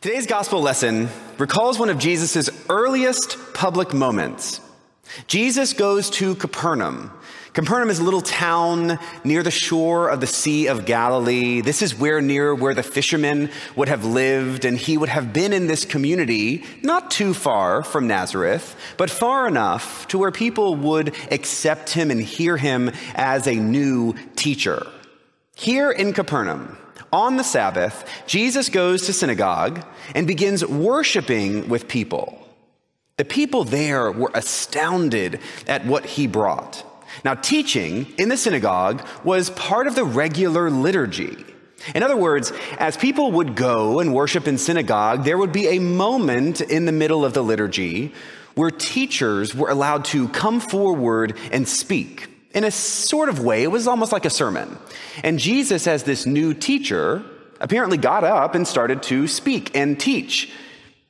Today's gospel lesson recalls one of Jesus' earliest public moments. Jesus goes to Capernaum. Capernaum is a little town near the shore of the Sea of Galilee. This is where near where the fishermen would have lived, and he would have been in this community, not too far from Nazareth, but far enough to where people would accept him and hear him as a new teacher. Here in Capernaum, on the Sabbath, Jesus goes to synagogue and begins worshiping with people. The people there were astounded at what he brought. Now, teaching in the synagogue was part of the regular liturgy. In other words, as people would go and worship in synagogue, there would be a moment in the middle of the liturgy where teachers were allowed to come forward and speak in a sort of way. It was almost like a sermon. And Jesus, as this new teacher, apparently got up and started to speak and teach.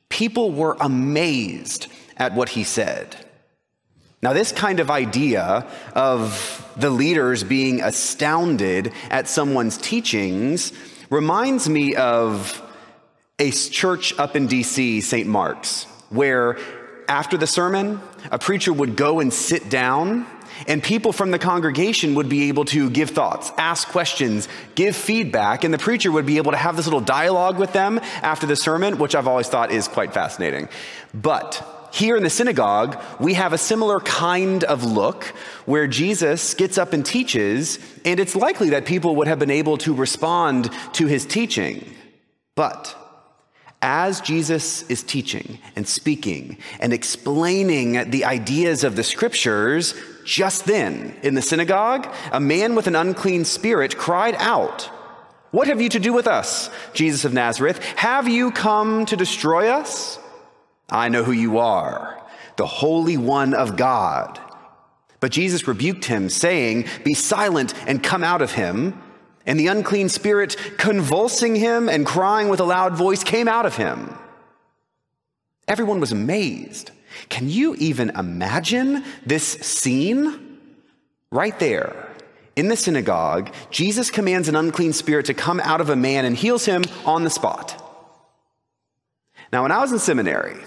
People were amazed at what he said. Now, this kind of idea of the leaders being astounded at someone's teachings reminds me of a church up in DC, St. Mark's, where after the sermon, a preacher would go and sit down and people from the congregation would be able to give thoughts, ask questions, give feedback, and the preacher would be able to have this little dialogue with them after the sermon, which I've always thought is quite fascinating. But here in the synagogue, we have a similar kind of look where Jesus gets up and teaches, and it's likely that people would have been able to respond to his teaching. But as Jesus is teaching and speaking and explaining the ideas of the scriptures, just then in the synagogue, a man with an unclean spirit cried out, What have you to do with us, Jesus of Nazareth? Have you come to destroy us? I know who you are, the Holy One of God. But Jesus rebuked him, saying, Be silent and come out of him. And the unclean spirit, convulsing him and crying with a loud voice, came out of him. Everyone was amazed. Can you even imagine this scene? Right there in the synagogue, Jesus commands an unclean spirit to come out of a man and heals him on the spot. Now, when I was in seminary,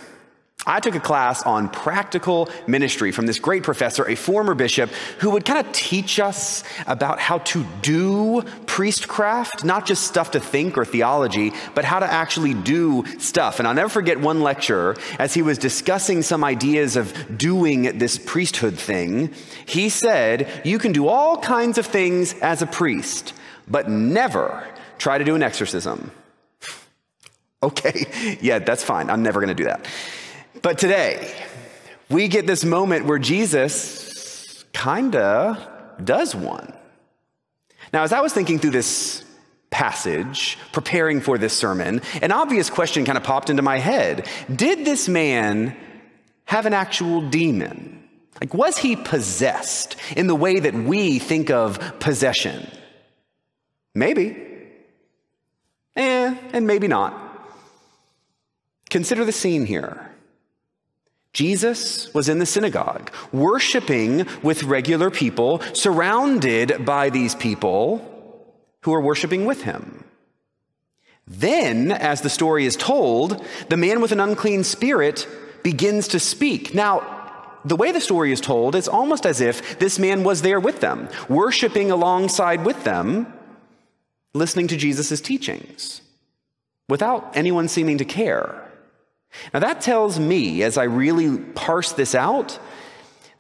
I took a class on practical ministry from this great professor, a former bishop, who would kind of teach us about how to do priestcraft, not just stuff to think or theology, but how to actually do stuff. And I'll never forget one lecture as he was discussing some ideas of doing this priesthood thing. He said, You can do all kinds of things as a priest, but never try to do an exorcism. okay, yeah, that's fine. I'm never going to do that. But today, we get this moment where Jesus kinda does one. Now, as I was thinking through this passage, preparing for this sermon, an obvious question kind of popped into my head. Did this man have an actual demon? Like, was he possessed in the way that we think of possession? Maybe. Eh, and maybe not. Consider the scene here. Jesus was in the synagogue, worshiping with regular people, surrounded by these people who are worshiping with him. Then, as the story is told, the man with an unclean spirit begins to speak. Now, the way the story is told, it's almost as if this man was there with them, worshiping alongside with them, listening to Jesus' teachings, without anyone seeming to care. Now, that tells me, as I really parse this out,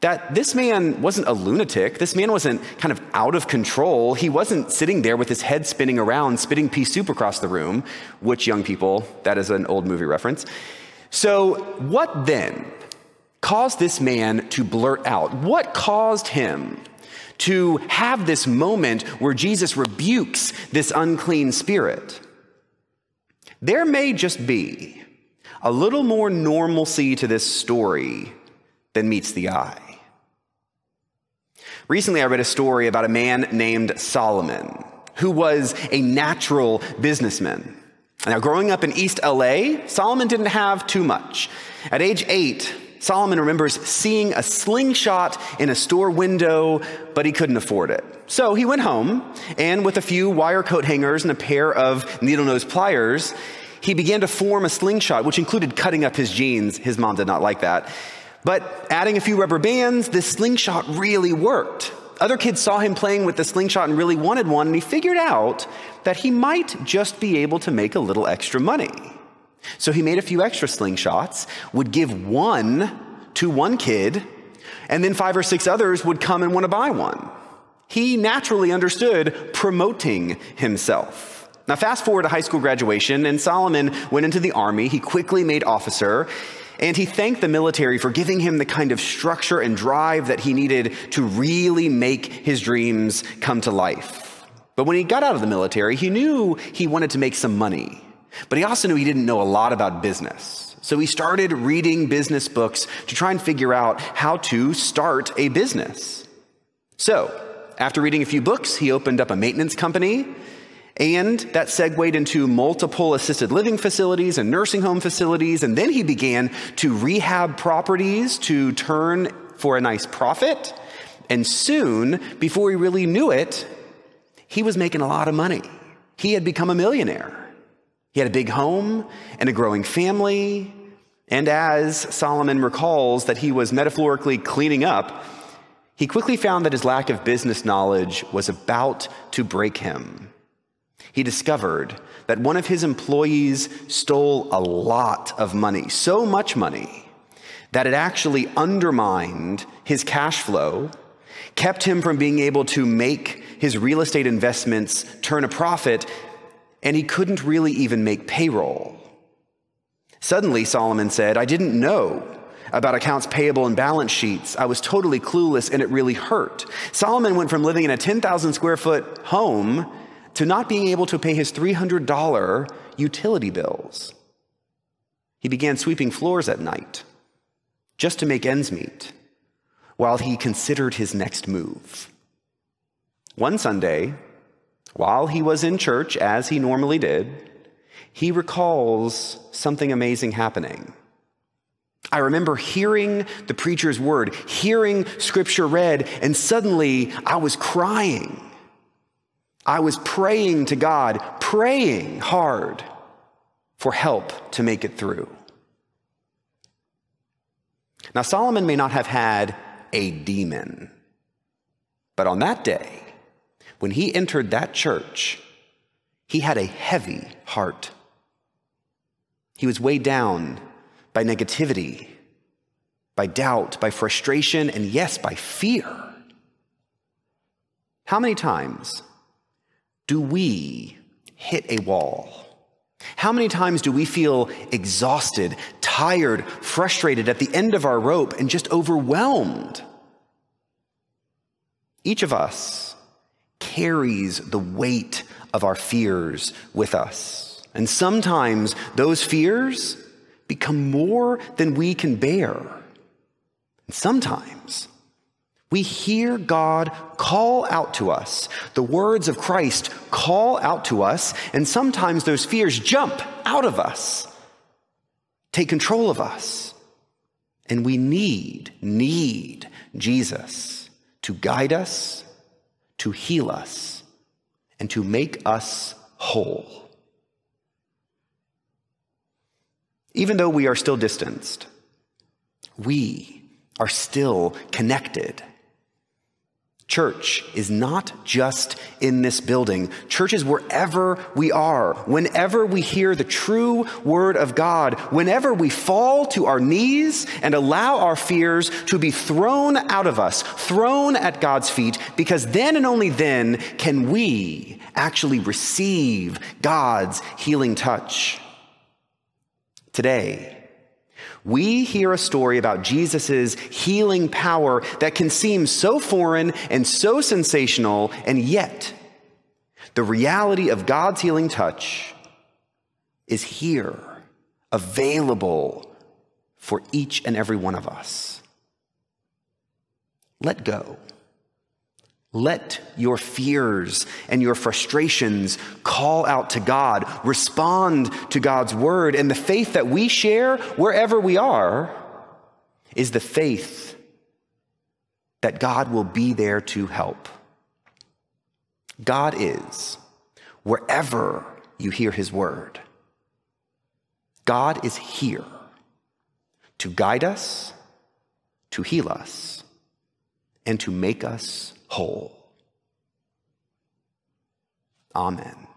that this man wasn't a lunatic. This man wasn't kind of out of control. He wasn't sitting there with his head spinning around, spitting pea soup across the room, which, young people, that is an old movie reference. So, what then caused this man to blurt out? What caused him to have this moment where Jesus rebukes this unclean spirit? There may just be a little more normalcy to this story than meets the eye. Recently, I read a story about a man named Solomon who was a natural businessman. Now, growing up in East LA, Solomon didn't have too much. At age eight, Solomon remembers seeing a slingshot in a store window, but he couldn't afford it. So he went home, and with a few wire coat hangers and a pair of needle nose pliers, he began to form a slingshot, which included cutting up his jeans. His mom did not like that. But adding a few rubber bands, this slingshot really worked. Other kids saw him playing with the slingshot and really wanted one, and he figured out that he might just be able to make a little extra money. So he made a few extra slingshots, would give one to one kid, and then five or six others would come and want to buy one. He naturally understood promoting himself. Now, fast forward to high school graduation, and Solomon went into the army. He quickly made officer, and he thanked the military for giving him the kind of structure and drive that he needed to really make his dreams come to life. But when he got out of the military, he knew he wanted to make some money. But he also knew he didn't know a lot about business. So he started reading business books to try and figure out how to start a business. So, after reading a few books, he opened up a maintenance company, and that segued into multiple assisted living facilities and nursing home facilities. And then he began to rehab properties to turn for a nice profit. And soon, before he really knew it, he was making a lot of money. He had become a millionaire. He had a big home and a growing family. And as Solomon recalls that he was metaphorically cleaning up, he quickly found that his lack of business knowledge was about to break him. He discovered that one of his employees stole a lot of money, so much money that it actually undermined his cash flow, kept him from being able to make his real estate investments turn a profit, and he couldn't really even make payroll. Suddenly, Solomon said, I didn't know about accounts payable and balance sheets. I was totally clueless and it really hurt. Solomon went from living in a 10,000 square foot home to not being able to pay his $300 utility bills. He began sweeping floors at night just to make ends meet while he considered his next move. One Sunday, while he was in church, as he normally did, he recalls something amazing happening. I remember hearing the preacher's word, hearing scripture read, and suddenly I was crying. I was praying to God, praying hard for help to make it through. Now, Solomon may not have had a demon, but on that day, when he entered that church, he had a heavy heart. He was weighed down by negativity, by doubt, by frustration, and yes, by fear. How many times do we hit a wall? How many times do we feel exhausted, tired, frustrated at the end of our rope, and just overwhelmed? Each of us carries the weight of our fears with us. And sometimes those fears become more than we can bear. And sometimes we hear God call out to us. The words of Christ call out to us, and sometimes those fears jump out of us, take control of us. And we need, need Jesus to guide us to heal us and to make us whole. Even though we are still distanced, we are still connected Church is not just in this building. Church is wherever we are, whenever we hear the true word of God, whenever we fall to our knees and allow our fears to be thrown out of us, thrown at God's feet, because then and only then can we actually receive God's healing touch. Today, we hear a story about Jesus' healing power that can seem so foreign and so sensational, and yet the reality of God's healing touch is here, available for each and every one of us. Let go. Let your fears and your frustrations call out to God, respond to God's word. And the faith that we share wherever we are is the faith that God will be there to help. God is wherever you hear his word. God is here to guide us, to heal us, and to make us whole. Amen.